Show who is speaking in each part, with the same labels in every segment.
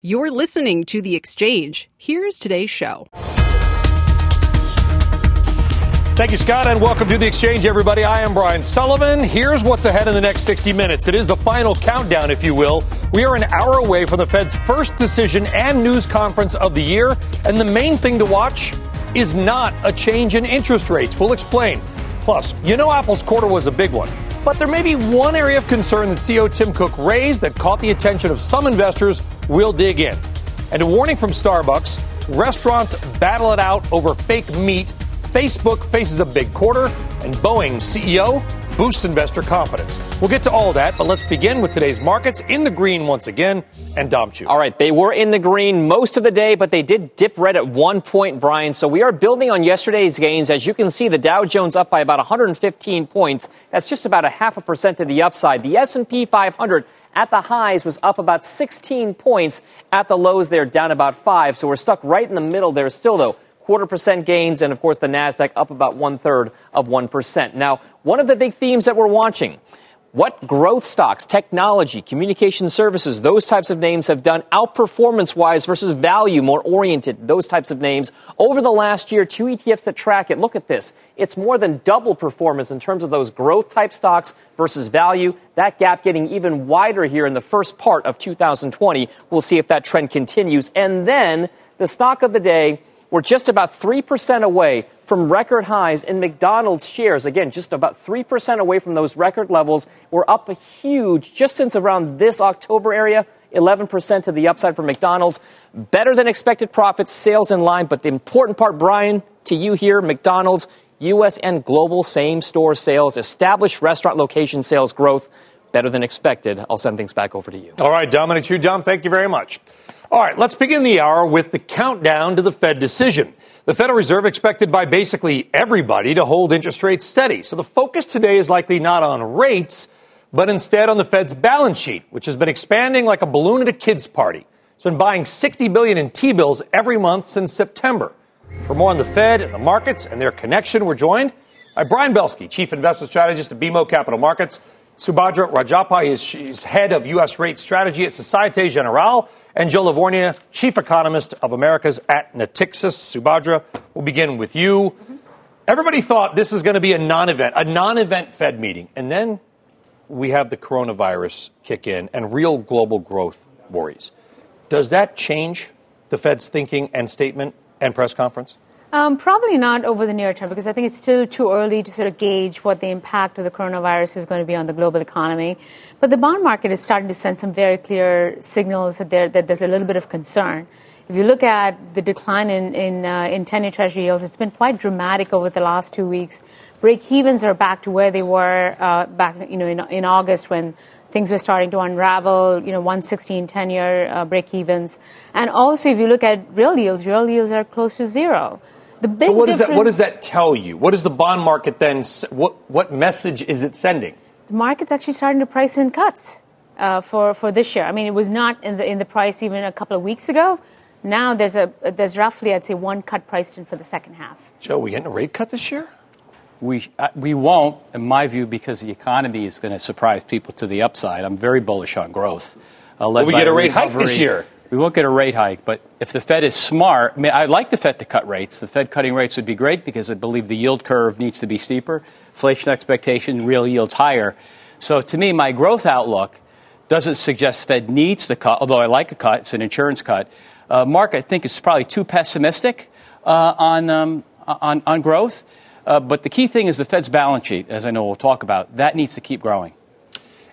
Speaker 1: You're listening to The Exchange. Here's today's show.
Speaker 2: Thank you, Scott, and welcome to The Exchange, everybody. I am Brian Sullivan. Here's what's ahead in the next 60 minutes. It is the final countdown, if you will. We are an hour away from the Fed's first decision and news conference of the year, and the main thing to watch is not a change in interest rates. We'll explain. Plus, you know Apple's quarter was a big one. But there may be one area of concern that CEO Tim Cook raised that caught the attention of some investors. We'll dig in. And a warning from Starbucks restaurants battle it out over fake meat Facebook faces a big quarter, and Boeing CEO boosts investor confidence. We'll get to all that, but let's begin with today's markets in the green once again. And Dom Chu.
Speaker 3: All right, they were in the green most of the day, but they did dip red at one point, Brian. So we are building on yesterday's gains. As you can see, the Dow Jones up by about 115 points. That's just about a half a percent to the upside. The S&P 500 at the highs was up about 16 points. At the lows, they're down about five. So we're stuck right in the middle there still, though quarter percent gains, and of course the NASDAQ up about one third of 1%. Now, one of the big themes that we're watching what growth stocks, technology, communication services, those types of names have done outperformance wise versus value, more oriented, those types of names. Over the last year, two ETFs that track it, look at this. It's more than double performance in terms of those growth type stocks versus value. That gap getting even wider here in the first part of 2020. We'll see if that trend continues. And then the stock of the day we're just about 3% away from record highs in McDonald's shares. Again, just about 3% away from those record levels. We're up a huge, just since around this October area, 11% to the upside for McDonald's. Better than expected profits, sales in line. But the important part, Brian, to you here, McDonald's, U.S. and global same store sales, established restaurant location sales growth, better than expected. I'll send things back over to you.
Speaker 2: All right, Dominic Chu, Dom, thank you very much. All right, let's begin the hour with the countdown to the Fed decision. The Federal Reserve expected by basically everybody to hold interest rates steady. So the focus today is likely not on rates, but instead on the Fed's balance sheet, which has been expanding like a balloon at a kid's party. It's been buying 60 billion in T-bills every month since September. For more on the Fed and the markets and their connection, we're joined by Brian Belski, Chief Investment Strategist at BMO Capital Markets, Subhadra Rajappa is head of U.S. rate strategy at Societe Generale, and Joe Lavorgna, chief economist of Americas at Natixis. Subhadra, we'll begin with you. Everybody thought this is going to be a non-event, a non-event Fed meeting, and then we have the coronavirus kick in and real global growth worries. Does that change the Fed's thinking and statement and press conference?
Speaker 4: Um, probably not over the near term because I think it's still too early to sort of gauge what the impact of the coronavirus is going to be on the global economy. But the bond market is starting to send some very clear signals that, there, that there's a little bit of concern. If you look at the decline in, in, uh, in 10 year treasury yields, it's been quite dramatic over the last two weeks. Break evens are back to where they were uh, back you know, in, in August when things were starting to unravel, you know, 116 10 year uh, break evens. And also, if you look at real yields, real yields are close to zero.
Speaker 2: The big so what does that what does that tell you? What does the bond market then? What what message is it sending?
Speaker 4: The market's actually starting to price in cuts uh, for for this year. I mean, it was not in the in the price even a couple of weeks ago. Now there's a there's roughly I'd say one cut priced in for the second half.
Speaker 2: Joe, we getting a rate cut this year?
Speaker 5: We, uh, we won't, in my view, because the economy is going to surprise people to the upside. I'm very bullish on growth.
Speaker 2: Uh, we get a rate hike this year.
Speaker 5: We won't get a rate hike, but if the Fed is smart, I mean, I'd like the Fed to cut rates. The Fed cutting rates would be great because I believe the yield curve needs to be steeper, inflation expectation, real yields higher. So to me, my growth outlook doesn't suggest Fed needs to cut, although I like a cut. It's an insurance cut. Uh, Mark, I think, is probably too pessimistic uh, on, um, on, on growth. Uh, but the key thing is the Fed's balance sheet, as I know we'll talk about. That needs to keep growing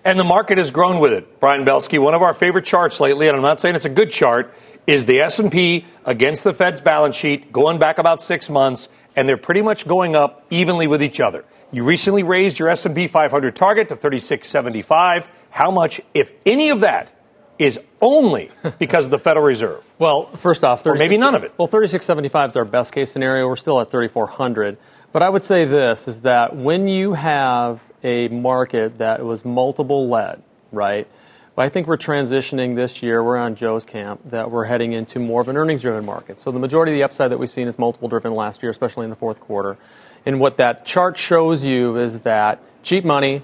Speaker 2: and the market has grown with it. Brian Belski, one of our favorite charts lately, and I'm not saying it's a good chart, is the S&P against the Fed's balance sheet going back about 6 months and they're pretty much going up evenly with each other. You recently raised your S&P 500 target to 3675. How much if any of that is only because of the Federal Reserve?
Speaker 6: Well, first off,
Speaker 2: or maybe none of it.
Speaker 6: Well, 3675 is our best case scenario. We're still at 3400. But I would say this is that when you have a market that was multiple led, right? But I think we're transitioning this year. We're on Joe's camp that we're heading into more of an earnings driven market. So the majority of the upside that we've seen is multiple driven last year, especially in the fourth quarter. And what that chart shows you is that cheap money,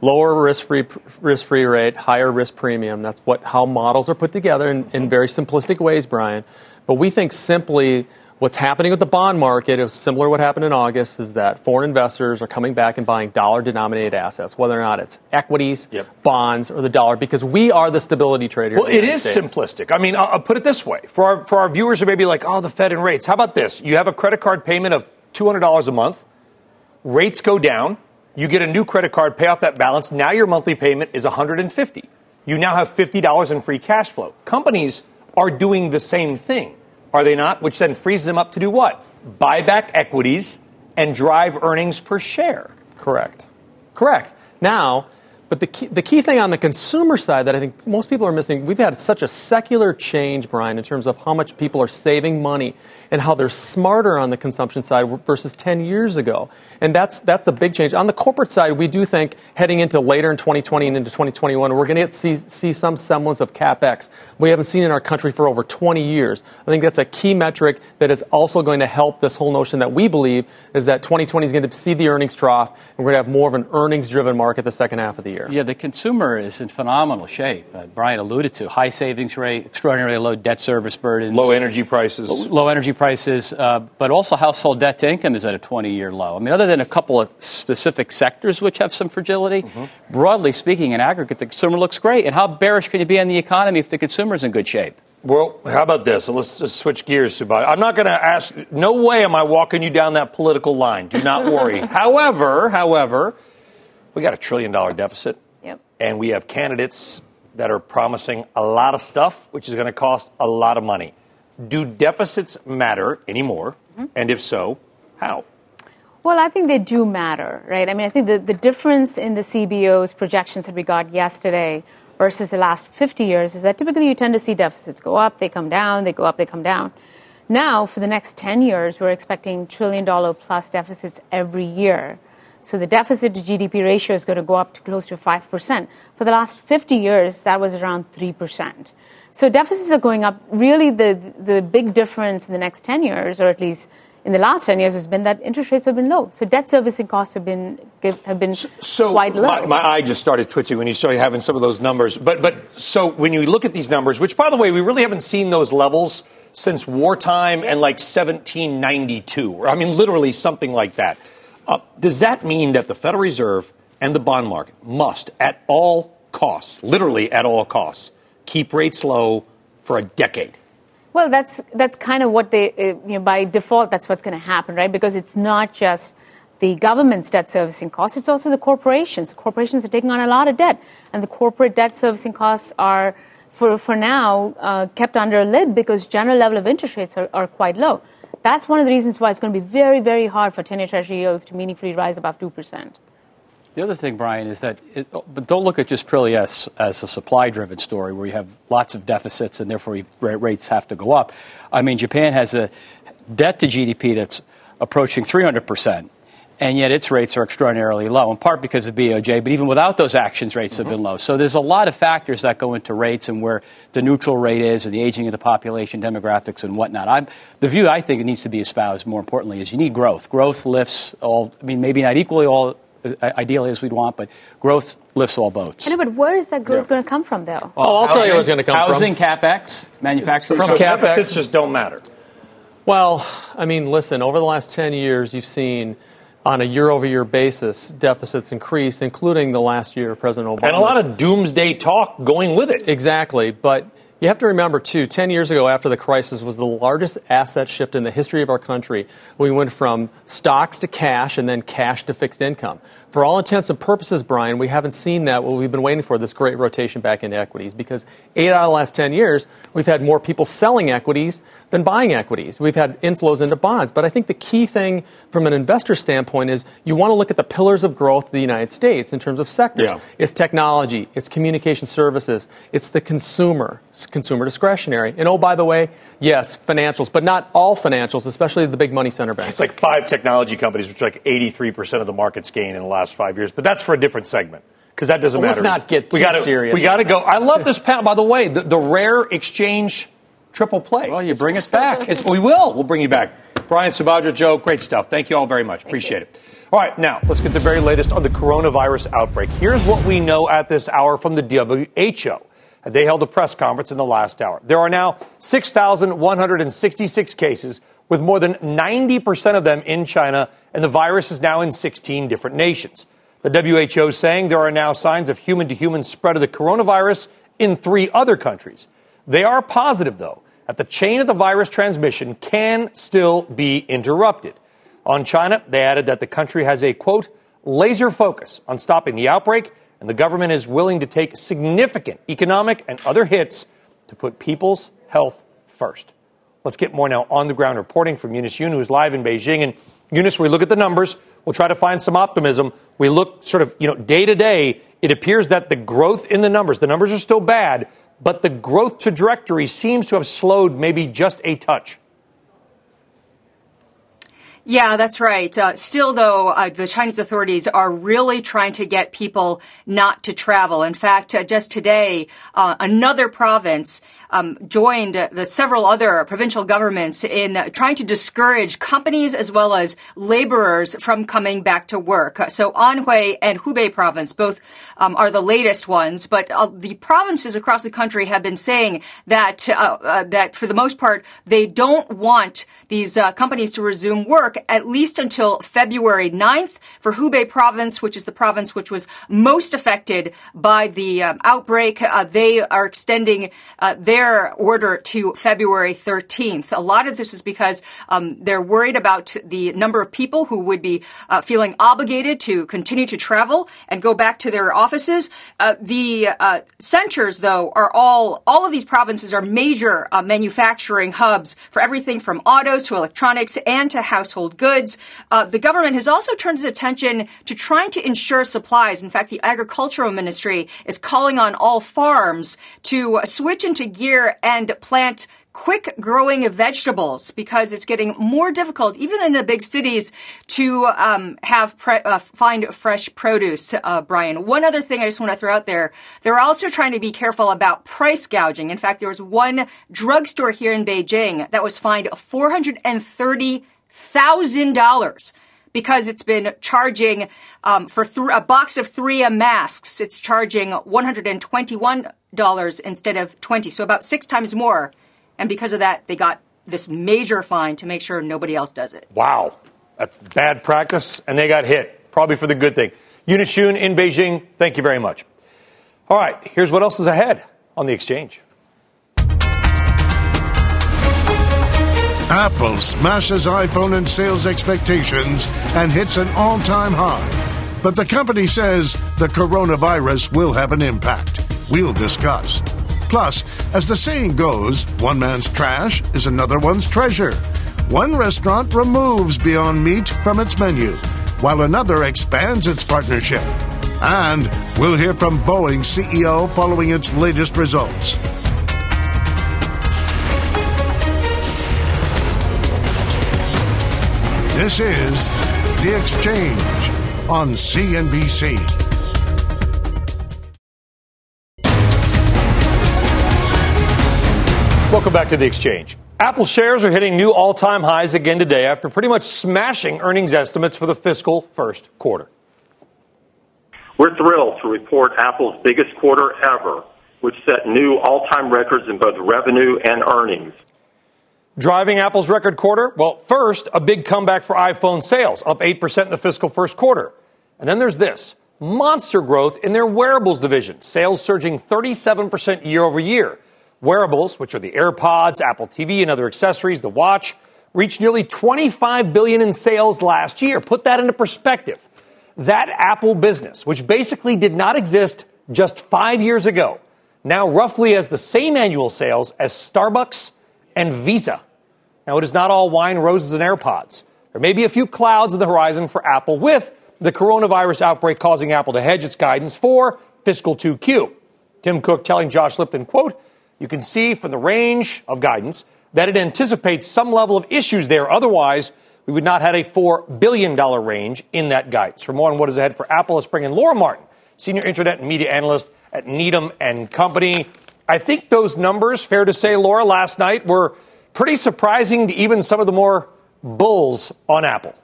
Speaker 6: lower risk-free risk-free rate, higher risk premium. That's what how models are put together in, in very simplistic ways, Brian. But we think simply what's happening with the bond market is similar to what happened in August is that foreign investors are coming back and buying dollar denominated assets, whether or not it's equities,
Speaker 2: Yep.
Speaker 6: bonds, or the dollar, because we are the stability trader.
Speaker 2: Well, it is
Speaker 6: States.
Speaker 2: simplistic. I mean, I'll, I'll put it this way for our for our viewers who may be like, "Oh, the Fed and rates." How about this? You have a credit card payment of two hundred dollars a month. Rates go down. You get a new credit card, pay off that balance. Now your monthly payment is one hundred and fifty. You now have fifty dollars in free cash flow. Companies are doing the same thing, are they not? Which then frees them up to do what? Buy back equities and drive earnings per share.
Speaker 6: Correct. Correct. Now, but the key, the key thing on the consumer side that I think most people are missing, we've had such a secular change, Brian, in terms of how much people are saving money and how they're smarter on the consumption side versus 10 years ago. And that's, that's a big change. On the corporate side, we do think heading into later in 2020 and into 2021, we're going to see, see some semblance of capex we haven't seen in our country for over 20 years. I think that's a key metric that is also going to help this whole notion that we believe is that 2020 is going to see the earnings trough and we're going to have more of an earnings driven market the second half of the year.
Speaker 5: Yeah, the consumer is in phenomenal shape. Uh, Brian alluded to high savings rate, extraordinarily low debt service burdens,
Speaker 2: Low energy prices.
Speaker 5: low energy prices, uh, but also household debt to income is at a 20 year low. I mean, other than a couple of specific sectors which have some fragility, broadly speaking, in aggregate, the consumer looks great. And how bearish can you be on the economy if the consumer is in good shape?
Speaker 2: Well, how about this? Let's just switch gears, Subhai. I'm not going to ask. No way am I walking you down that political line. Do not worry. however, however, we got a trillion dollar deficit,
Speaker 4: Yep.
Speaker 2: and we have candidates that are promising a lot of stuff, which is going to cost a lot of money. Do deficits matter anymore? Mm-hmm. And if so, how?
Speaker 4: Well, I think they do matter, right? I mean, I think the, the difference in the CBO's projections that we got yesterday versus the last 50 years is that typically you tend to see deficits go up, they come down, they go up, they come down. Now, for the next 10 years, we're expecting trillion dollar plus deficits every year. So the deficit to GDP ratio is going to go up to close to 5%. For the last 50 years, that was around 3%. So deficits are going up. Really, the, the big difference in the next 10 years, or at least in the last 10 years, has been that interest rates have been low. So debt servicing costs have been, have been
Speaker 2: So
Speaker 4: quite low.
Speaker 2: My, my eye just started twitching when you started having some of those numbers. But but so when you look at these numbers, which by the way, we really haven't seen those levels since wartime and like 1792. or I mean, literally something like that. Uh, does that mean that the Federal Reserve and the bond market must, at all costs, literally at all costs, keep rates low for a decade?
Speaker 4: Well, that's that's kind of what they, uh, you know, by default, that's what's going to happen, right? Because it's not just the government's debt servicing costs; it's also the corporations. Corporations are taking on a lot of debt, and the corporate debt servicing costs are, for for now, uh, kept under a lid because general level of interest rates are, are quite low. That's one of the reasons why it's going to be very, very hard for ten-year Treasury yields to meaningfully rise above two percent.
Speaker 5: The other thing, Brian, is that, it, but don't look at just purely as, as a supply driven story where you have lots of deficits and therefore you- rates have to go up. I mean, Japan has a debt to GDP that's approaching 300%, and yet its rates are extraordinarily low, in part because of BOJ, but even without those actions, rates have mm-hmm. been low. So there's a lot of factors that go into rates and where the neutral rate is and the aging of the population, demographics, and whatnot. I'm, the view I think it needs to be espoused more importantly is you need growth. Growth lifts all, I mean, maybe not equally all Uh, ideally as we'd want, but growth lifts all boats.
Speaker 4: I know, but where is that growth going to come from, though?
Speaker 6: Oh, I'll tell you where it's going to come
Speaker 5: housing,
Speaker 6: from.
Speaker 5: Housing, capex, manufacturing.
Speaker 6: From
Speaker 2: so
Speaker 6: CapEx.
Speaker 2: deficits just don't matter.
Speaker 6: Well, I mean, listen, over the last 10 years, you've seen on a year over year basis deficits increase, including the last year of President Obama.
Speaker 2: And a lot of doomsday talk going with it.
Speaker 6: Exactly. But you have to remember, too, 10 years ago after the crisis was the largest asset shift in the history of our country. We went from stocks to cash and then cash to fixed income. For all intents and purposes, Brian, we haven't seen that, what we've been waiting for, this great rotation back into equities, because eight out of the last 10 years, we've had more people selling equities than buying equities. We've had inflows into bonds. But I think the key thing from an investor standpoint is you want to look at the pillars of growth of the United States in terms of sectors.
Speaker 2: Yeah.
Speaker 6: It's technology, it's communication services, it's the consumer, it's consumer discretionary. And oh, by the way, yes, financials, but not all financials, especially the big money center banks.
Speaker 2: It's like five technology companies, which are like 83% of the market's gain in the last five years. But that's for a different segment because that doesn't
Speaker 6: Well,
Speaker 2: matter.
Speaker 6: let's not get
Speaker 2: we
Speaker 6: too
Speaker 2: gotta,
Speaker 6: serious
Speaker 2: We got to go. I love this panel. By the way, the, the rare exchange triple play.
Speaker 5: Well, you bring us back.
Speaker 2: It's, we will. We'll bring you back. Brian Subhadra, Joe, great stuff. Thank you all very much. Appreciate it. All right, now let's get the very latest on the coronavirus outbreak. Here's what we know at this hour from the WHO. They held a press conference in the last hour. There are now 6,166 cases, with more than 90% of them in China, and the virus is now in 16 different nations. The WHO saying there are now signs of human to human spread of the coronavirus in three other countries. They are positive, though, that the chain of the virus transmission can still be interrupted. On China, they added that the country has a, quote, laser focus on stopping the outbreak and the government is willing to take significant economic and other hits to put people's health first. Let's get more now on the ground reporting from Eunice Yoon, who is live in Beijing. And Eunice, we look at the numbers. We'll try to find some optimism. We look sort of, you know, day to day. It appears that the growth in the numbers, the numbers are still bad, but the growth trajectory seems to have slowed maybe just a touch.
Speaker 7: Yeah, that's right. Uh, still, though, uh, the Chinese authorities are really trying to get people not to travel. In fact, uh, just today, uh, another province um, joined the several other provincial governments in trying to discourage companies as well as laborers from coming back to work. So Anhui and Hubei province both um, are the latest ones, but uh, the provinces across the country have been saying that uh, that for the most part they don't want these companies to resume work at least until February 9th for Hubei province, which is the province which was most affected by the um, outbreak. Uh, they are extending uh, their order to February 13th. A lot of this is because um, they're worried about the number of people who would be uh, feeling obligated to continue to travel and go back to their offices. Uh, the uh, centers, though, are all all of these provinces are major manufacturing hubs for everything from autos to electronics and to household household goods. Uh, the government has also turned its attention to trying to ensure supplies. In fact, the agricultural ministry is calling on all farms to switch into gear and plant quick growing vegetables because it's getting more difficult, even in the big cities, to um, have pre- uh, find fresh produce. Uh, Brian, one other thing I just want to throw out there: they're also trying to be careful about price gouging. In fact, there was one drugstore here in Beijing that was fined 430 $1,000 because it's been charging um, for th- a box of 3M masks. It's charging $121 instead of 20, so about six times more. And because of that, they got this major fine to make sure nobody else does it.
Speaker 2: Wow, that's bad practice, and they got hit. Probably for the good thing. Yoon in Beijing, thank you very much. All right, here's what else is ahead on the exchange.
Speaker 8: Apple smashes iPhone and sales expectations and hits an all time high. But the company says the coronavirus will have an impact. We'll discuss. Plus, as the saying goes, one man's trash is another one's treasure. One restaurant removes Beyond Meat from its menu, while another expands its partnership. And we'll hear from Boeing CEO following its latest results. This is The Exchange on CNBC.
Speaker 2: Welcome back to The Exchange. Apple shares are hitting new all time highs again today after pretty much smashing earnings estimates for the fiscal first quarter.
Speaker 9: We're thrilled to report Apple's biggest quarter ever, which set new all time records in both revenue and earnings.
Speaker 2: Driving Apple's record quarter? Well, first, a big comeback for iPhone sales, up 8% in the fiscal first quarter. And then there's this monster growth in their wearables division, sales surging 37% year over year. Wearables, which are the AirPods, Apple TV, and other accessories, the watch, reached nearly 25 billion in sales last year. Put that into perspective. That Apple business, which basically did not exist just five years ago, now roughly has the same annual sales as Starbucks and Visa. Now, it is not all wine, roses, and AirPods. There may be a few clouds on the horizon for Apple with the coronavirus outbreak causing Apple to hedge its guidance for fiscal 2Q. Tim Cook telling Josh Lipton, quote, you can see from the range of guidance that it anticipates some level of issues there. Otherwise, we would not have a $4 billion range in that guidance. For more on what is ahead for Apple, let's bring in Laura Martin, Senior Internet and Media Analyst at Needham and Company. I think those numbers, fair to say, Laura, last night were pretty surprising to even some of the more bulls on Apple.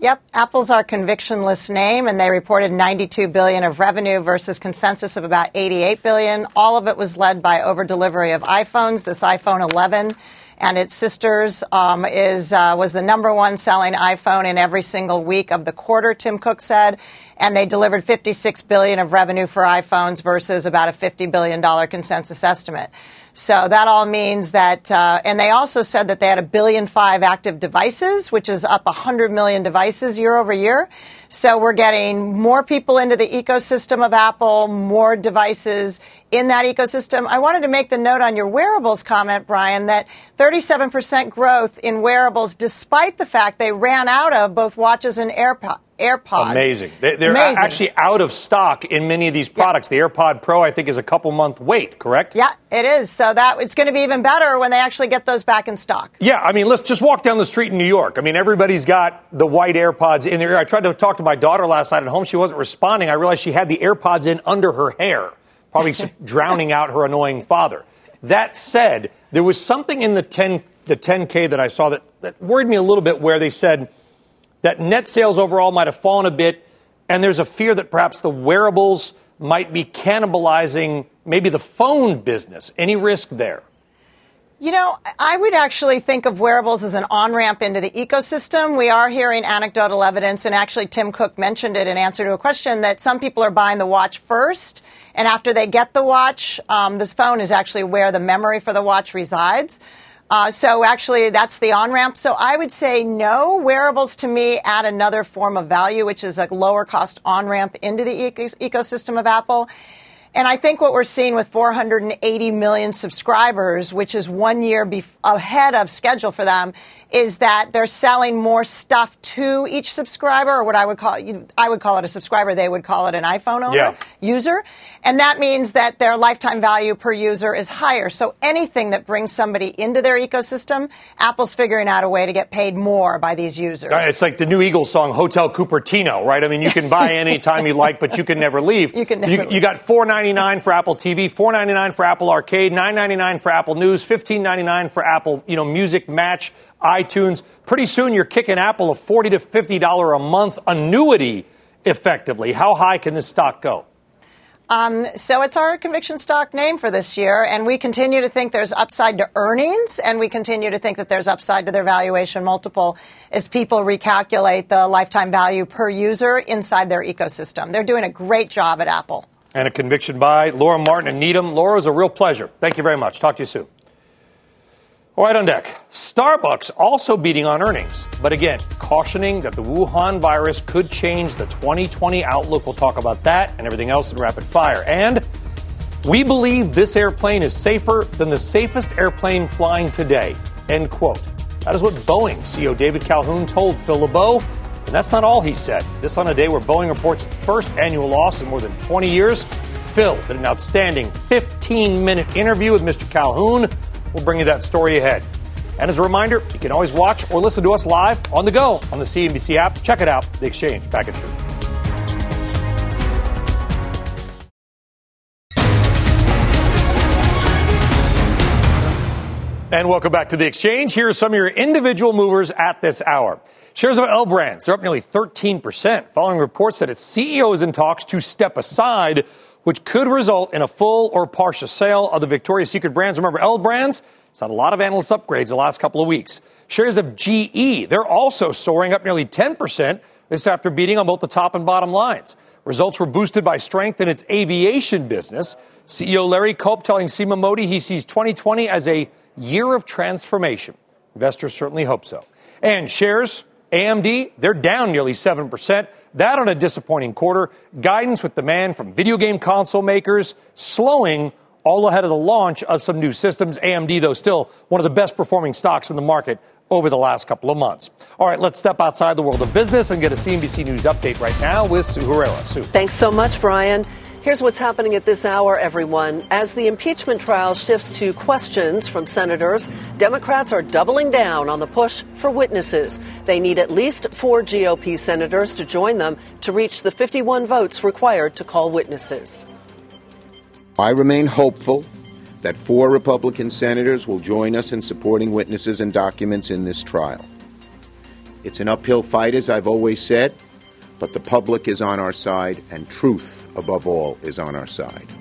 Speaker 10: Yep, Apple's our convictionless name, and they reported 92 billion of revenue versus consensus of about 88 billion. All of it was led by over delivery of iPhones. This iPhone 11 and its sisters um, is uh, was the number one selling iPhone in every single week of the quarter. Tim Cook said, and they delivered 56 billion of revenue for iPhones versus about a 50 billion dollar consensus estimate. So that all means that, uh, and they also said that they had a billion five active devices, which is up 100 million devices year over year. So we're getting more people into the ecosystem of Apple, more devices in that ecosystem. I wanted to make the note on your wearables comment, Brian, that 37% growth in wearables, despite the fact they ran out of both watches and AirPods. AirPods.
Speaker 2: Amazing. They, are actually out of stock in many of these products. The AirPod Pro, I think, is a couple month wait, correct?
Speaker 10: Yeah, it is. So that it's going to be even better when they actually get those back in stock.
Speaker 2: Yeah, I mean, let's just walk down the street in New York. I mean, everybody's got the white AirPods in their ear. I tried to talk to my daughter last night at home. She wasn't responding. I realized she had the AirPods in under her hair, probably drowning out her annoying father. That said, there was something in the 10 the 10K that I saw that, that worried me a little bit where they said that net sales overall might have fallen a bit, and there's a fear that perhaps the wearables might be cannibalizing maybe the phone business. Any risk there?
Speaker 10: You know, I would actually think of wearables as an on ramp into the ecosystem. We are hearing anecdotal evidence, and actually, Tim Cook mentioned it in answer to a question that some people are buying the watch first, and after they get the watch, um, this phone is actually where the memory for the watch resides. Uh, so actually, that's the on ramp. So I would say no. Wearables to me add another form of value, which is a lower cost on ramp into the eco- ecosystem of Apple. And I think what we're seeing with 480 million subscribers, which is one year ahead of schedule for them, is that they're selling more stuff to each subscriber, or what I would call I would call it a subscriber. They would call it an iPhone owner
Speaker 2: yeah.
Speaker 10: user, and that means that their lifetime value per user is higher. So anything that brings somebody into their ecosystem, Apple's figuring out a way to get paid more by these users.
Speaker 2: Uh, it's like the new Eagles song "Hotel Cupertino," right? I mean, you can buy any time you like, but you can never leave.
Speaker 10: You can never.
Speaker 2: You,
Speaker 10: leave.
Speaker 2: you got four nine $4.99 for Apple TV, $4.99 for Apple Arcade, $9.99 for Apple News, $15.99 for Apple, you know, Music Match, iTunes. Pretty soon you're kicking Apple a 40 to $50 a month annuity effectively. How high can this stock go?
Speaker 10: Um, so it's our conviction stock name for this year, and we continue to think there's upside to earnings, and we continue to think that there's upside to their valuation multiple as people recalculate the lifetime value per user inside their ecosystem. They're doing a great job at Apple.
Speaker 2: And a conviction by Laura Martin and Needham. Laura, was a real pleasure. Thank you very much. Talk to you soon. All right, on deck. Starbucks also beating on earnings, but again, cautioning that the Wuhan virus could change the 2020 outlook. We'll talk about that and everything else in rapid fire. And we believe this airplane is safer than the safest airplane flying today. End quote. That is what Boeing CEO David Calhoun told Phil LeBeau. And that's not all he said. This on a day where Boeing reports its first annual loss in more than 20 years. Phil did an outstanding 15 minute interview with Mr. Calhoun We'll bring you that story ahead. And as a reminder, you can always watch or listen to us live on the go on the CNBC app. Check it out, The Exchange. You. And welcome back to the exchange. Here are some of your individual movers at this hour. Shares of L Brands, they're up nearly 13%, following reports that its CEO is in talks to step aside which could result in a full or partial sale of the Victoria's Secret brands. Remember, L brands, it's had a lot of analyst upgrades the last couple of weeks. Shares of GE, they're also soaring up nearly 10% this after beating on both the top and bottom lines. Results were boosted by strength in its aviation business. CEO Larry Culp telling Seema Modi he sees 2020 as a year of transformation. Investors certainly hope so. And shares AMD, they're down nearly 7%. That on a disappointing quarter. Guidance with demand from video game console makers slowing all ahead of the launch of some new systems. AMD, though, still one of the best performing stocks in the market over the last couple of months. All right, let's step outside the world of business and get a CNBC News update right now with Sue Herrera. Sue.
Speaker 11: Thanks so much, Brian. Here's what's happening at this hour, everyone. As the impeachment trial shifts to questions from senators, Democrats are doubling down on the push for witnesses. They need at least four GOP senators to join them to reach the 51 votes required to call witnesses.
Speaker 12: I remain hopeful that four Republican senators will join us in supporting witnesses and documents in this trial. It's an uphill fight, as I've always said, but the public is on our side, and truth, above all, is on our side.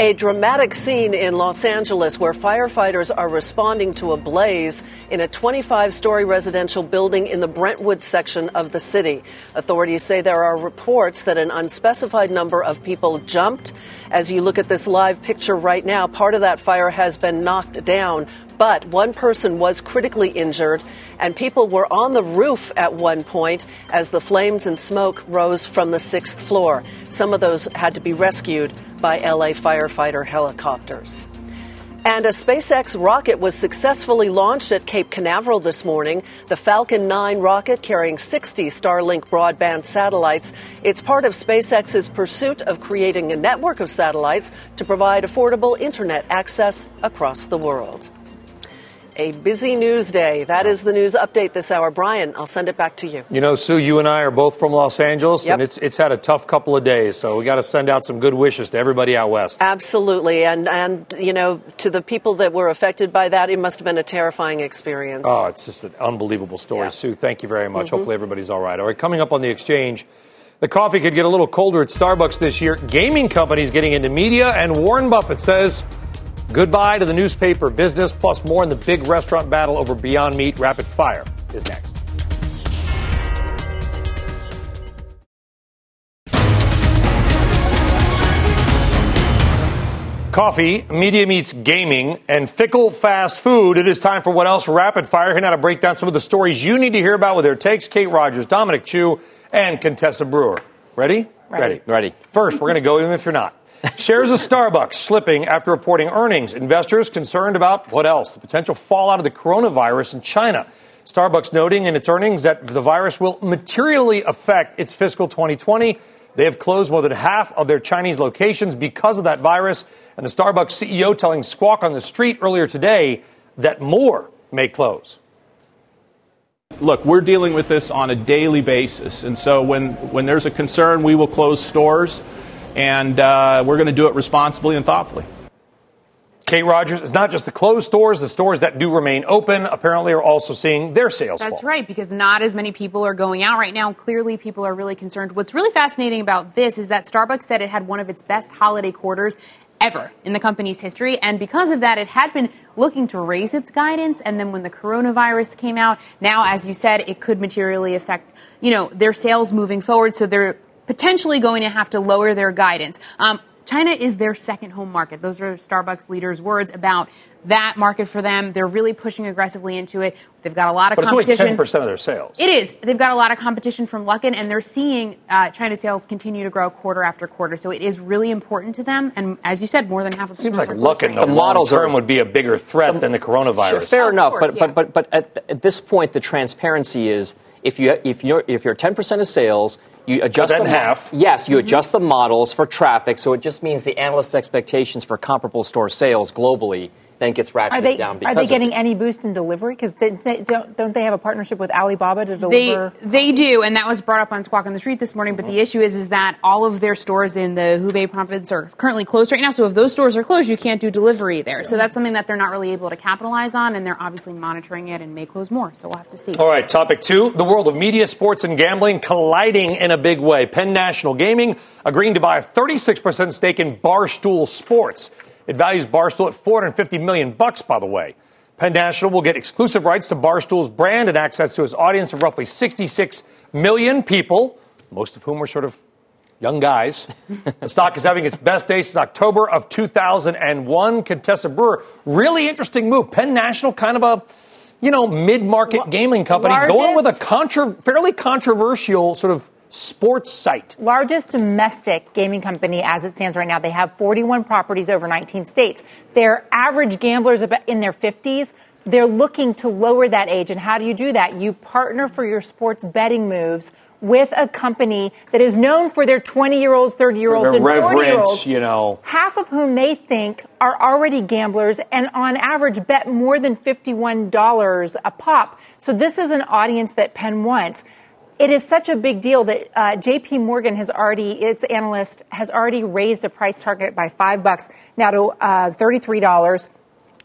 Speaker 11: A dramatic scene in Los Angeles where firefighters are responding to a blaze in a 25 story residential building in the Brentwood section of the city. Authorities say there are reports that an unspecified number of people jumped. As you look at this live picture right now, part of that fire has been knocked down, but one person was critically injured, and people were on the roof at one point as the flames and smoke rose from the sixth floor. Some of those had to be rescued by LA firefighter helicopters. And a SpaceX rocket was successfully launched at Cape Canaveral this morning. The Falcon 9 rocket carrying 60 Starlink broadband satellites. It's part of SpaceX's pursuit of creating a network of satellites to provide affordable internet access across the world. A busy news day. That is the news update this hour. Brian, I'll send it back to you.
Speaker 2: You know, Sue, you and I are both from Los Angeles,
Speaker 11: Yep.
Speaker 2: and it's it's had a tough couple of days. So we got to send out some good wishes to everybody out west.
Speaker 11: Absolutely. And, and, you know, to the people that were affected by that, it must have been a terrifying experience.
Speaker 2: Oh, it's just an unbelievable story,
Speaker 11: Yeah.
Speaker 2: Sue. Thank you very much.
Speaker 11: Mhm.
Speaker 2: Hopefully everybody's all right. All right, coming up on the exchange. The coffee could get a little colder at Starbucks this year. Gaming companies getting into media, and Warren Buffett says goodbye to the newspaper business, plus more in the big restaurant battle over Beyond Meat. Rapid Fire is next. Coffee, media meets gaming, and fickle fast food. It is time for what else? Rapid fire. Here now to break down some of the stories you need to hear about with their takes. Kate Rogers, Dominic Chu, and Contessa Brewer. Ready?
Speaker 3: Ready. Ready.
Speaker 2: First, we're going to go even if you're not. Shares of Starbucks slipping after reporting earnings. Investors concerned about what else? The potential fallout of the coronavirus in China. Starbucks noting in its earnings that the virus will materially affect its fiscal 2020. They have closed more than half of their Chinese locations because of that virus. And the Starbucks CEO telling Squawk on the Street earlier today that more may close.
Speaker 13: Look, we're dealing with this on a daily basis. And so when, when there's a concern, we will close stores. And uh, we're going to do it responsibly and thoughtfully.
Speaker 2: Kate Rogers, it's not just the closed stores, the stores that do remain open apparently are also seeing their sales
Speaker 14: That's
Speaker 2: fall.
Speaker 14: right, because not as many people are going out right now. Clearly, people are really concerned. What's really fascinating about this is that Starbucks said it had one of its best holiday quarters ever in the company's history. And because of that, it had been looking to raise its guidance. And then when the coronavirus came out, now, as you said, it could materially affect, you know, their sales moving forward. So they're potentially going to have to lower their guidance. Um, China is their second home market. Those are Starbucks leaders' words about that market for them. They're really pushing aggressively into it. They've got a lot of competition.
Speaker 2: But it's only 10% of their sales.
Speaker 14: It is. They've got a lot of competition from Luckin, and they're seeing uh, China sales continue to grow quarter after quarter. So it is really important to them. And as you said, more than half of the
Speaker 2: Seems like Luckin,
Speaker 14: right
Speaker 2: the
Speaker 3: models
Speaker 2: long term
Speaker 3: are-
Speaker 2: would be a bigger threat than the coronavirus.
Speaker 3: Sure, fair
Speaker 14: Of
Speaker 3: enough,
Speaker 14: course,
Speaker 3: but, but but but at, at this point, the transparency is if you if you're if you're 10 percent of sales, you adjust the
Speaker 2: half.
Speaker 3: Yes, you adjust the models for traffic, so it just means the analyst expectations for comparable store sales globally then gets ratcheted
Speaker 15: Are they
Speaker 3: down because
Speaker 15: are they
Speaker 3: of
Speaker 15: getting
Speaker 3: it.
Speaker 15: any boost in delivery? Because don't, don't they have a partnership with Alibaba to
Speaker 14: They,
Speaker 15: deliver?
Speaker 14: they do, and that was brought up on Squawk on the Street this morning. But the mm-hmm. issue is, is that all of their stores in the Hubei province are currently closed right now. So if those stores are closed, you can't do delivery there. So that's something that they're not really able to capitalize on, and they're obviously monitoring it and may close more. So we'll have to see.
Speaker 2: All right, topic two the world of media, sports, and gambling colliding in a big way. Penn National Gaming agreeing to buy a 36% stake in Barstool Sports. It values Barstool at 450 million bucks, by the way. Penn National will get exclusive rights to Barstool's brand and access to its audience of roughly 66 million people, most of whom are sort of young guys. the stock is having its best day since October of 2001. Contessa Brewer, really interesting move. Penn National, kind of a you know mid-market gaming company, going with a contra- fairly controversial sort of sports site.
Speaker 15: largest domestic gaming company as it stands right now. They have 41 properties over 19 states. Their average gamblers in their 50s. They're looking to lower that age. And how do you do that? You partner for your sports betting moves with a company that is known for their 20 year olds, 30 year olds, and 40 year olds,
Speaker 2: you know.
Speaker 15: half of whom they think are already gamblers and on average bet more than $51 a pop. So this is an audience that Penn wants. It is such a big deal that uh, JP Morgan has already, its analyst has already raised a price target by five bucks now to uh, $33.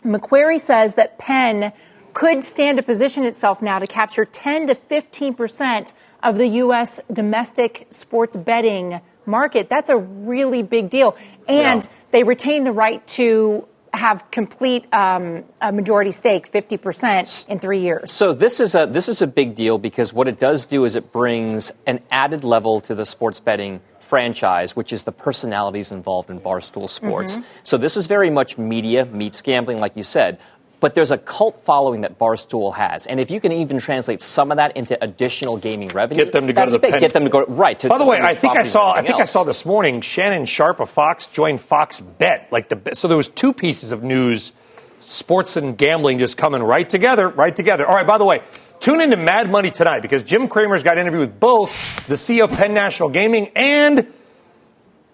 Speaker 15: Macquarie says that Penn could stand to position itself now to capture 10 to 15 percent of the U.S. domestic sports betting market. That's a really big deal. And yeah. they retain the right to have complete um, a majority stake, 50% in three years.
Speaker 3: So this is a this is a big deal because what it does do is it brings an added level to the sports betting franchise, which is the personalities involved in Barstool Sports. Mm-hmm. So this is very much media meets gambling, like you said but there's a cult following that Barstool has. And if you can even translate some of that into additional gaming revenue,
Speaker 2: get them to go to the
Speaker 3: big. Get them to go right. To,
Speaker 2: By the
Speaker 3: way,
Speaker 2: I think I saw. I think
Speaker 3: else. I
Speaker 2: saw this morning. Shannon Sharpe of Fox joined Fox Bet. Like the so there was two pieces of news, sports and gambling just coming right together, right together. All right. By the way. Tune into Mad Money tonight because Jim Cramer's got an interview with both the CEO of Penn National Gaming and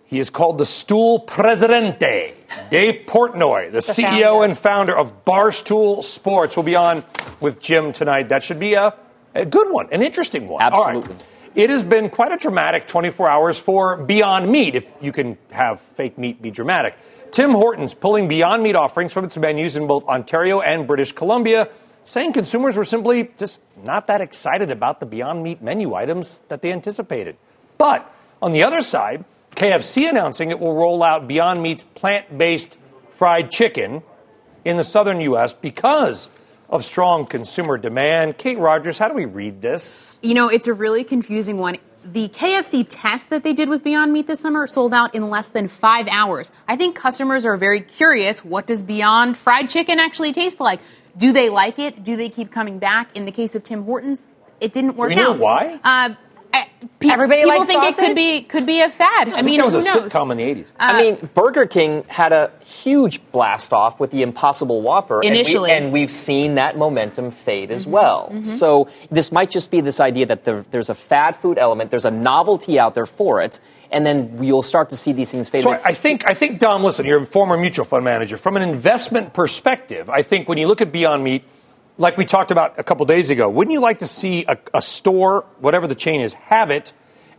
Speaker 2: he is called the Stool Presidente. Dave Portnoy, the, the CEO founder. and founder of Barstool Sports, will be on with Jim tonight. That should be a, a good one, an interesting one.
Speaker 3: Absolutely.
Speaker 2: It has been quite a dramatic 24 hours for Beyond Meat, if you can have fake meat be dramatic. Tim Hortons pulling Beyond Meat offerings from its menus in both Ontario and British Columbia, saying consumers were simply just not that excited about the Beyond Meat menu items that they anticipated. But on the other side, KFC announcing it will roll out Beyond Meat's plant based fried chicken in the southern U.S. because of strong consumer demand. Kate Rogers, how do we read this?
Speaker 14: You know, it's a really confusing one. The KFC test that they did with Beyond Meat this summer sold out in less than five hours. I think customers are very curious what does Beyond fried chicken actually taste like? Do they like it? Do they keep coming back? In the case of Tim Hortons, it didn't work
Speaker 2: Do we
Speaker 14: know
Speaker 2: out. Why?
Speaker 14: Uh, Pe-
Speaker 15: Everybody
Speaker 14: people
Speaker 15: think
Speaker 14: sausage? it could be could be a fad.
Speaker 2: I,
Speaker 14: I mean,
Speaker 2: that was a
Speaker 14: knows?
Speaker 2: sitcom in the eighties.
Speaker 3: Uh, I mean, Burger King had a huge blast off with the Impossible Whopper
Speaker 14: initially,
Speaker 3: and, we, have seen that momentum fade as mm-hmm. well. Mm-hmm. So this might just be this idea that there, there's a fad food element, there's a novelty out there for it, and then you'll start to see these things fade.
Speaker 2: So I think I think Dom, listen, you're a former mutual fund manager. From an investment perspective, I think when you look at Beyond Meat like we talked about a couple days ago, wouldn't you like to see a, a, store, whatever the chain is, have it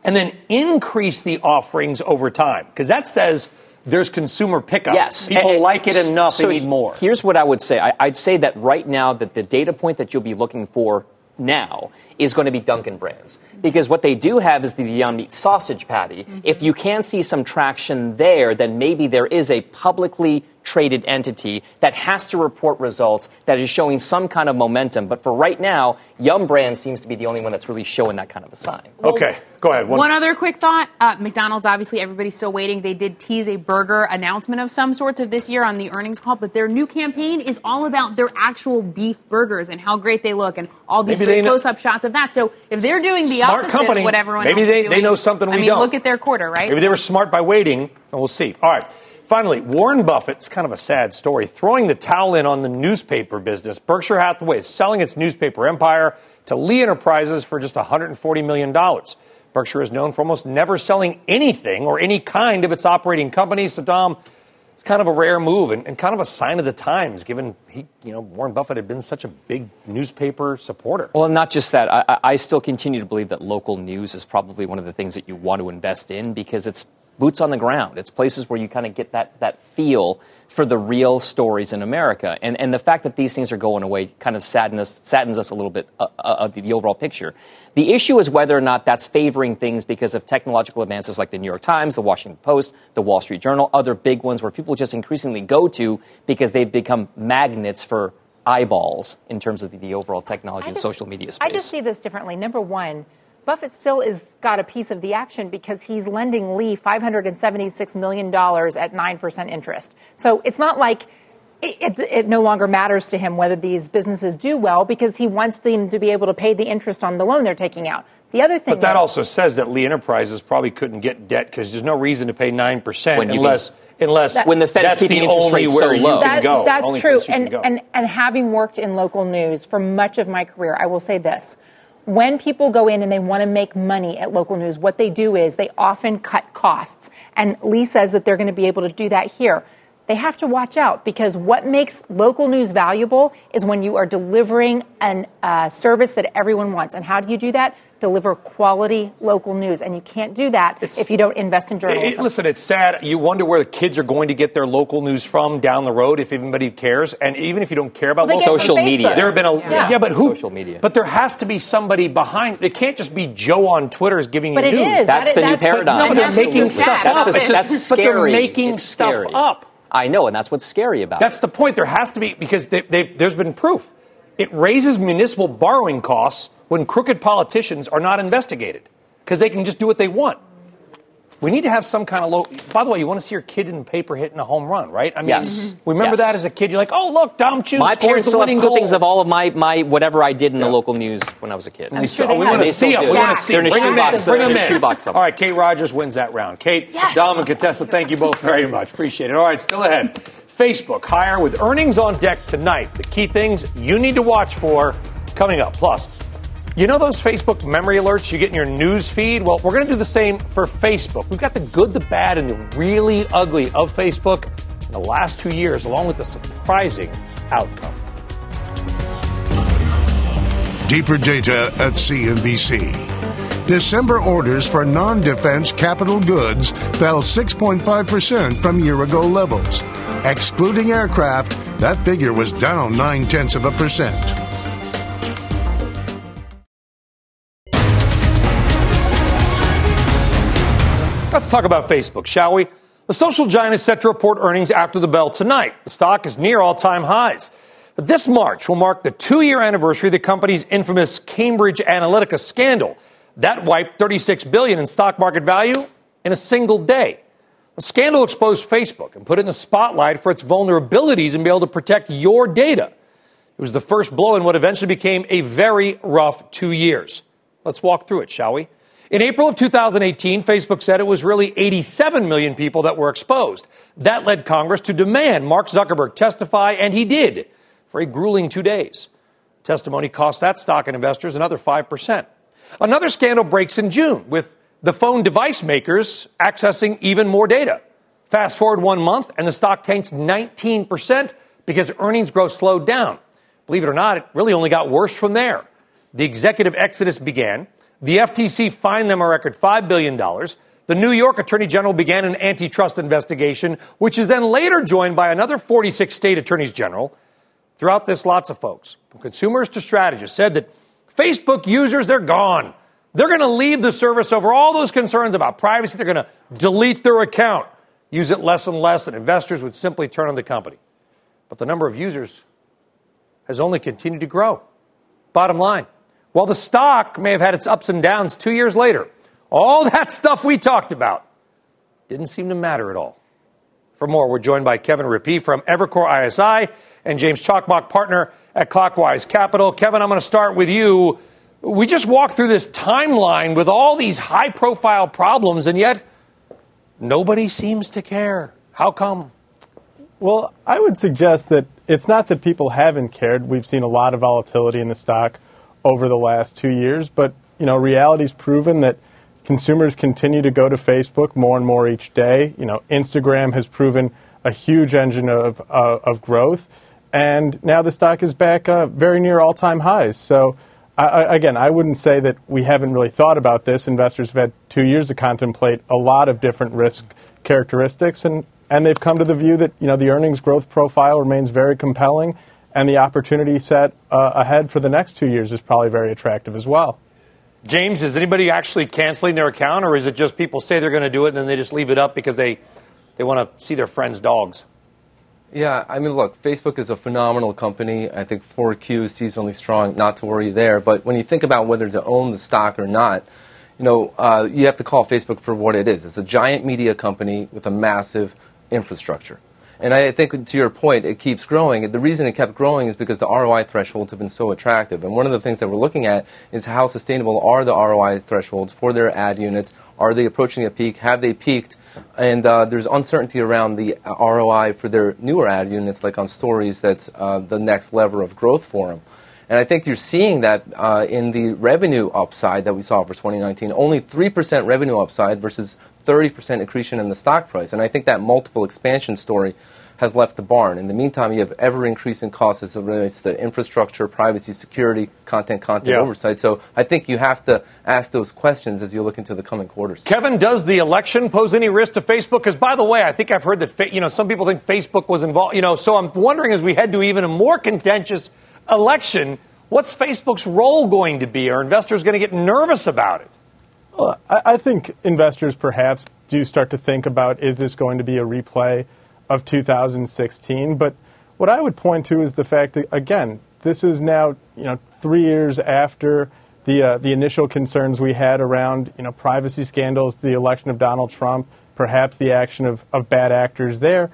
Speaker 2: and then increase the offerings over time because that says there's consumer pickup.
Speaker 3: Yes,
Speaker 2: people and, like it enough;
Speaker 3: so
Speaker 2: they need more.
Speaker 3: Here's what I would say: I, I'd say that right now, that the data point that you'll be looking for now is going to be Dunkin' Brands. Because what they do have is the Beyond Meat sausage patty. Mm-hmm. If you can see some traction there, then maybe there is a publicly traded entity that has to report results that is showing some kind of momentum. But for right now, Yum Brand seems to be the only one that's really showing that kind of a sign.
Speaker 2: Okay, go ahead.
Speaker 14: One, one other quick thought uh, McDonald's, obviously, everybody's still waiting. They did tease a burger announcement of some sorts of this year on the earnings call, but their new campaign is all about their actual beef burgers and how great they look and all these Maybe great close up shots of that. So if they're doing the
Speaker 2: smart
Speaker 14: opposite
Speaker 2: company.
Speaker 14: of what everyone
Speaker 2: Maybe they,
Speaker 14: doing,
Speaker 2: they know something we
Speaker 14: I mean,
Speaker 2: don't.
Speaker 14: look at their quarter, right?
Speaker 2: Maybe they were smart by waiting, and we'll see. All right. Finally, Warren Buffett's kind of a sad story, throwing the towel in on the newspaper business. Berkshire Hathaway is selling its newspaper empire to Lee Enterprises for just $140 million. Berkshire is known for almost never selling anything or any kind of its operating companies. So, Dom, it's kind of a rare move and, and, kind of a sign of the times, given he, you know, Warren Buffett had been such a big newspaper supporter.
Speaker 3: Well, not just that. I, I still continue to believe that local news is probably one of the things that you want to invest in because it's boots on the ground. It's places where you kind of get that, that feel for the real stories in America. And, and the fact that these things are going away kind of saddens us, saddens us a little bit uh, uh, of the, the overall picture. The issue is whether or not that's favoring things because of technological advances like the New York Times, the Washington Post, the Wall Street Journal, other big ones where people just increasingly go to because they've become magnets for eyeballs in terms of the, the overall technology and social media space.
Speaker 15: I just see this differently. Number one, Buffett still is got a piece of the action because he's lending Lee $576 million at 9% interest. So it's not like it, it, it, no longer matters to him whether these businesses do well because he wants them to be able to pay the interest on the loan they're taking out. The other thing,
Speaker 2: but that also says that Lee Enterprises probably couldn't get debt because there's no reason to pay nine percent unless can, unless
Speaker 3: that, when the Fed is keeping
Speaker 2: the
Speaker 3: interest
Speaker 2: only
Speaker 3: rates so low.
Speaker 2: you can
Speaker 15: that,
Speaker 2: go.
Speaker 15: That's
Speaker 2: only
Speaker 15: true. And,
Speaker 2: go.
Speaker 15: and and having worked in local news for much of my career, I will say this: when people go in and they want to make money at local news, what they do is they often cut costs. And Lee says that they're going to be able to do that here. They have to watch out because what makes local news valuable is when you are delivering a uh, service that everyone wants. And how do you do that? Deliver quality local news. And you can't do that if you don't invest in
Speaker 2: It-
Speaker 15: journalism.
Speaker 2: listen, it's sad. You wonder where the kids are going to get their local news from down the road if anybody cares. And even if you don't care about
Speaker 3: Well,
Speaker 2: local
Speaker 3: get it from Social media.
Speaker 2: There have been a
Speaker 3: Yeah.
Speaker 2: yeah, but who?
Speaker 3: Social media.
Speaker 2: But there has to be somebody behind. It can't just be Joe on Twitter is giving
Speaker 15: But
Speaker 2: you
Speaker 15: it
Speaker 2: news.
Speaker 15: is. That's That- the new that's-
Speaker 3: paradigm.
Speaker 2: No, but they're making stuff
Speaker 3: That's
Speaker 2: up.
Speaker 3: the-
Speaker 2: It's just-
Speaker 3: that's
Speaker 2: but they're
Speaker 3: scary.
Speaker 2: making
Speaker 3: It's
Speaker 2: stuff
Speaker 3: scary.
Speaker 2: up.
Speaker 3: I know, and that's what's scary about it.
Speaker 2: That's the point. There has to be because they, they, there's been proof. It raises municipal borrowing costs when crooked politicians are not investigated because they can just do what they want. We need to have some kind of low. By the way, you want to see your kid in paper hitting a home run, right? I mean,
Speaker 3: Yes. Mm-hmm.
Speaker 2: remember
Speaker 3: Yes.
Speaker 2: that as a kid? You're like, oh look, Dom Chu
Speaker 3: My
Speaker 2: scores
Speaker 3: parents
Speaker 2: the
Speaker 3: still have
Speaker 2: winning
Speaker 3: clippings
Speaker 2: goal.
Speaker 3: of all of my, my whatever I did in the local news when I was a kid.
Speaker 2: We still- we want to see them. We want to see them.
Speaker 3: in
Speaker 2: Bring them in. Bring them
Speaker 3: in a shoebox
Speaker 2: All right, Kate Rogers wins that round. Kate, Dom, and Contessa, thank you both very much. Appreciate it. All right, still ahead. Facebook higher with earnings on deck tonight. The key things you need to watch for coming up. Plus, you know those Facebook memory alerts you get in your news feed? Well, we're going to do the same for Facebook. We've got the good, the bad, and the really ugly of Facebook in the last two years, along with the surprising outcome.
Speaker 8: Deeper data at CNBC. December orders for non defense capital goods fell 6.5% from year ago levels. Excluding aircraft, that figure was down nine tenths of a percent.
Speaker 2: Talk about Facebook, shall we? The social giant is set to report earnings after the bell tonight. The stock is near all time highs. But this March will mark the two year anniversary of the company's infamous Cambridge Analytica scandal. That wiped 36 billion in stock market value in a single day. The scandal exposed Facebook and put it in the spotlight for its vulnerabilities and be able to protect your data. It was the first blow in what eventually became a very rough two years. Let's walk through it, shall we? In April of 2018, Facebook said it was really 87 million people that were exposed. That led Congress to demand Mark Zuckerberg testify, and he did for a grueling two days. Testimony cost that stock and investors another 5%. Another scandal breaks in June with the phone device makers accessing even more data. Fast forward one month, and the stock tanks 19% because earnings growth slowed down. Believe it or not, it really only got worse from there. The executive exodus began. The FTC fined them a record $5 billion. The New York Attorney General began an antitrust investigation, which is then later joined by another 46 state attorneys general. Throughout this, lots of folks, from consumers to strategists, said that Facebook users, they're gone. They're going to leave the service over all those concerns about privacy. They're going to delete their account, use it less and less, and investors would simply turn on the company. But the number of users has only continued to grow. Bottom line, while the stock may have had its ups and downs two years later, all that stuff we talked about didn't seem to matter at all. For more, we're joined by Kevin Rippey from Evercore ISI and James Cakmak, partner at Clockwise Capital. Kevin, I'm going to start with you. We just walked through this timeline with all these high profile problems, and yet nobody seems to care. How come?
Speaker 16: Well, I would suggest that it's not that people haven't cared. We've seen a lot of volatility in the stock over the last two years, but you know, reality's proven that consumers continue to go to Facebook more and more each day. You know, Instagram has proven a huge engine of uh, of growth, and now the stock is back uh, very near all-time highs. So. I- again, I wouldn't say that we haven't really thought about this. Investors have had two years to contemplate a lot of different risk characteristics, and, and they've come to the view that you know the earnings growth profile remains very compelling, and the opportunity set uh, ahead for the next two years is probably very attractive as well.
Speaker 2: James, is anybody actually canceling their account, or is it just people say they're going to do it and then they just leave it up because they, they want to see their friends' dogs?
Speaker 17: Yeah, I mean, look, Facebook is a phenomenal company. I think 4Q is seasonally strong, not to worry there. But when you think about whether to own the stock or not, you know, uh, you have to call Facebook for what it is. It's a giant media company with a massive infrastructure. And I think, to your point, it keeps growing. The reason it kept growing is because the ROI thresholds have been so attractive. And one of the things that we're looking at is how sustainable are the ROI thresholds for their ad units? Are they approaching a peak? Have they peaked? And uh, there's uncertainty around the ROI for their newer ad units, like on stories, that's uh, the next lever of growth for them. And I think you're seeing that uh, in the revenue upside that we saw for 2019. Only 3% revenue upside versus 30% accretion in the stock price. And I think that multiple expansion story has left the barn. In the meantime, you have ever increasing costs as it relates to infrastructure, privacy, security, content, content
Speaker 2: Yeah.
Speaker 17: oversight. So I think you have to ask those questions as you look into the coming quarters.
Speaker 2: Kevin, does the election pose any risk to Facebook? Because, by the way, I think I've heard that fa- you know some people think Facebook was involved. You know, so I'm wondering as we head to even a more contentious election, what's Facebook's role going to be? Are investors going to get nervous about it?
Speaker 16: Well, I, I think investors perhaps do start to think about is this going to be a replay of 2016? But what I would point to is the fact that again, this is now you know three years after the uh, the initial concerns we had around you know privacy scandals, the election of Donald Trump, perhaps the action of, of bad actors there.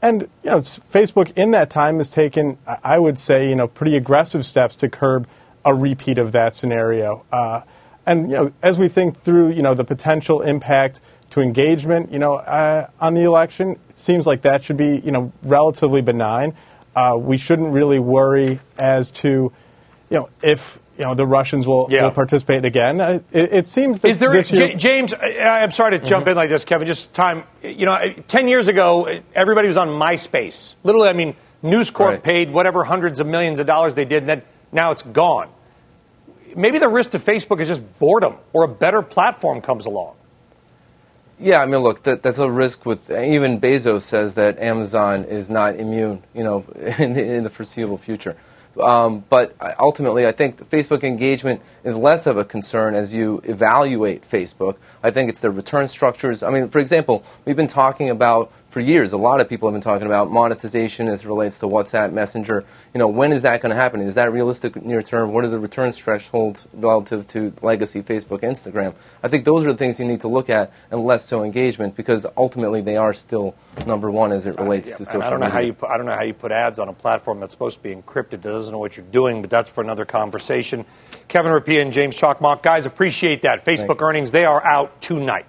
Speaker 16: And you know, Facebook in that time has taken, I- would say, you know, pretty aggressive steps to curb a repeat of that scenario. Uh, and you know, as we think through, you know, the potential impact to engagement, you know, uh, on the election, it seems like that should be, you know, relatively benign. Uh, we shouldn't really worry as to, you know, if you know the Russians will,
Speaker 2: Yeah.
Speaker 16: will participate again. Uh, it, it seems that
Speaker 2: Is there,
Speaker 16: this year,
Speaker 2: J- James? I, I'm sorry to jump in like this, Kevin. Just time. You know, ten years ago, everybody was on MySpace. Literally, I mean, News Corp
Speaker 17: Right.
Speaker 2: paid whatever hundreds of millions of dollars they did, and then now it's gone. Maybe the risk to Facebook is just boredom, or a better platform comes along.
Speaker 17: Yeah, I mean, look, that, that's a risk with even Bezos says that Amazon is not immune, you know, in the, in the foreseeable future. Um, but ultimately, I think Facebook engagement is less of a concern as you evaluate Facebook. I think it's the return structures. I mean, for example, we've been talking about for years. A lot of people have been talking about monetization as it relates to WhatsApp, Messenger. You know, when is that going to happen? Is that realistic near term? What are the return thresholds relative to legacy Facebook, Instagram? I think those are the things you need to look at, and less so engagement, because ultimately they are still number one as it relates to
Speaker 2: And
Speaker 17: social
Speaker 2: I don't know
Speaker 17: media.
Speaker 2: how you put, I don't know how you put ads on a platform that's supposed to be encrypted that doesn't know what you're doing, but that's for another conversation. Kevin Rippey and James Cakmak, guys, appreciate that. Facebook earnings they are out tonight.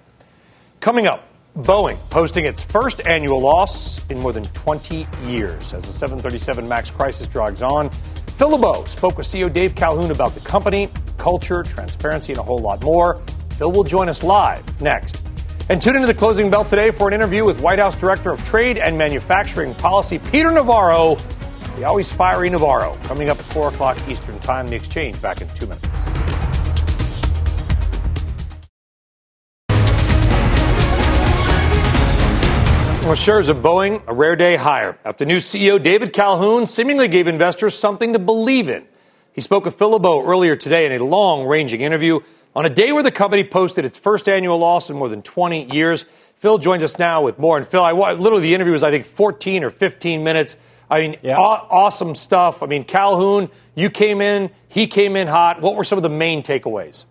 Speaker 2: Coming up, Boeing posting its first annual loss in more than 20 years as the 737 MAX crisis drags on. Phil LeBeau spoke with CEO Dave Calhoun about the company, culture, transparency, and a whole lot more. Phil will join us live next. And tune into the closing bell today for an interview with White House Director of Trade and Manufacturing Policy, Peter Navarro, the always fiery Navarro, coming up at 4 o'clock Eastern Time. The exchange back in two minutes. Well, shares of Boeing, a rare day higher after new CEO David Calhoun seemingly gave investors something to believe in. He spoke with Phil LeBeau earlier today in a long ranging interview on a day where the company posted its first annual loss in more than 20 years. Phil joins us now with more. And Phil, I literally the interview was I think 14 or 15 minutes. I mean, aw- awesome stuff. I mean, Calhoun, you came in, he came in hot. What were some of the main takeaways?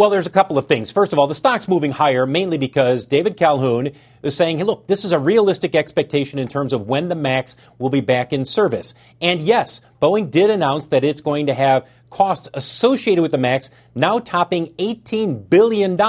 Speaker 18: Well, there's a couple of things. First of all, the stock's moving higher mainly because David Calhoun is saying, hey, look, this is a realistic expectation in terms of when the MAX will be back in service. And yes, Boeing did announce that it's going to have costs associated with the MAX now topping $18 billion.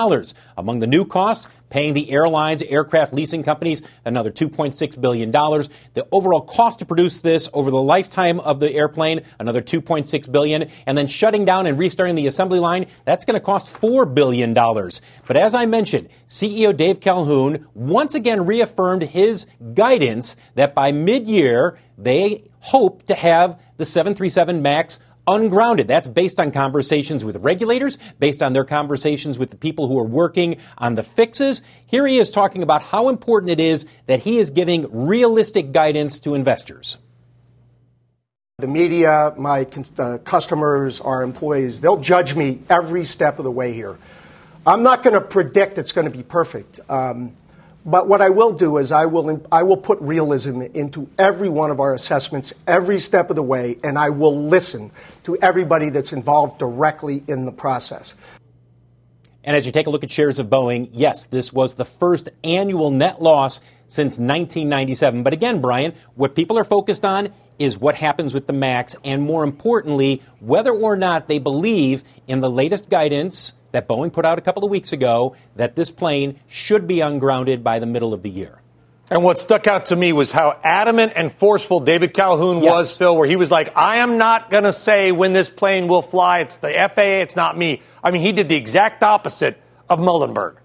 Speaker 18: Among the new costs, paying the airlines, aircraft leasing companies another $2.6 billion. The overall cost to produce this over the lifetime of the airplane, another 2.6 billion. And then shutting down and restarting the assembly line, that's going to cost $4 billion. But as I mentioned, CEO Dave Calhoun once again reaffirmed his guidance that by mid-year, they hope to have the 737 MAX ungrounded. That's based on conversations with regulators, based on their conversations with the people who are working on the fixes. Here he is talking about how important it is that he is giving realistic guidance to investors.
Speaker 19: The media, my uh, customers, our employees, they'll judge me every step of the way here. I'm not going to predict it's going to be perfect. Um, but what I will do is I will, I will put realism into every one of our assessments every step of the way, and I will listen to everybody that's involved directly in the process.
Speaker 18: And as you take a look at shares of Boeing, yes, this was the first annual net loss since 1997. But again, Brian, what people are focused on is what happens with the MAX, and more importantly, whether or not they believe in the latest guidance that Boeing put out a couple of weeks ago that this plane should be ungrounded by the middle of the year.
Speaker 2: And what stuck out to me was how adamant and forceful David Calhoun
Speaker 18: Yes.
Speaker 2: was, Phil, where he was like, I am not going to say when this plane will fly. It's the FAA, it's not me. I mean, he did the exact opposite of Muilenburg.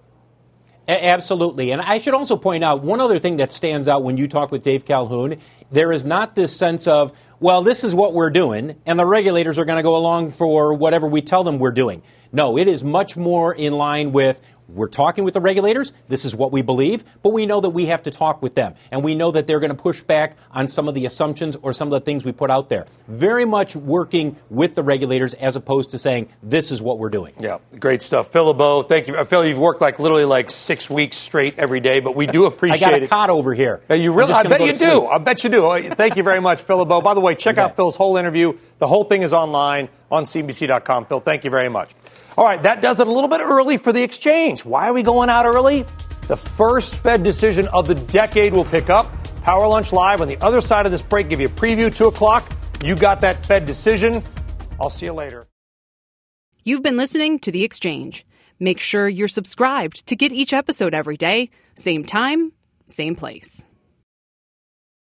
Speaker 18: A- absolutely. And I should also point out one other thing that stands out when you talk with Dave Calhoun. There is not this sense of, well, this is what we're doing, and the regulators are going to go along for whatever we tell them we're doing. No, it is much more in line with we're talking with the regulators. This is what we believe, but we know that we have to talk with them. And we know that they're going to push back on some of the assumptions or some of the things we put out there. Very much working with the regulators as opposed to saying, this is what we're doing.
Speaker 2: Yeah, great stuff. Phil LeBeau, thank you. Phil, you've worked like literally like six weeks straight every day, but we do appreciate it.
Speaker 18: I got a
Speaker 2: it.
Speaker 18: cot over here.
Speaker 2: Yeah, you really? I bet you do. I bet you do. Thank you very much, Phil LeBeau. By the way, check out Phil's whole interview. The whole thing is online on CNBC.com. Phil, thank you very much. All right, that does it a little bit early for the exchange. Why are we going out early? The first Fed decision of the decade will pick up. Power Lunch Live on the other side of this break. Give you a preview, 2 o'clock. You got that Fed decision. I'll see you later.
Speaker 1: You've been listening to The Exchange. Make sure you're subscribed to get each episode every day, same time, same place.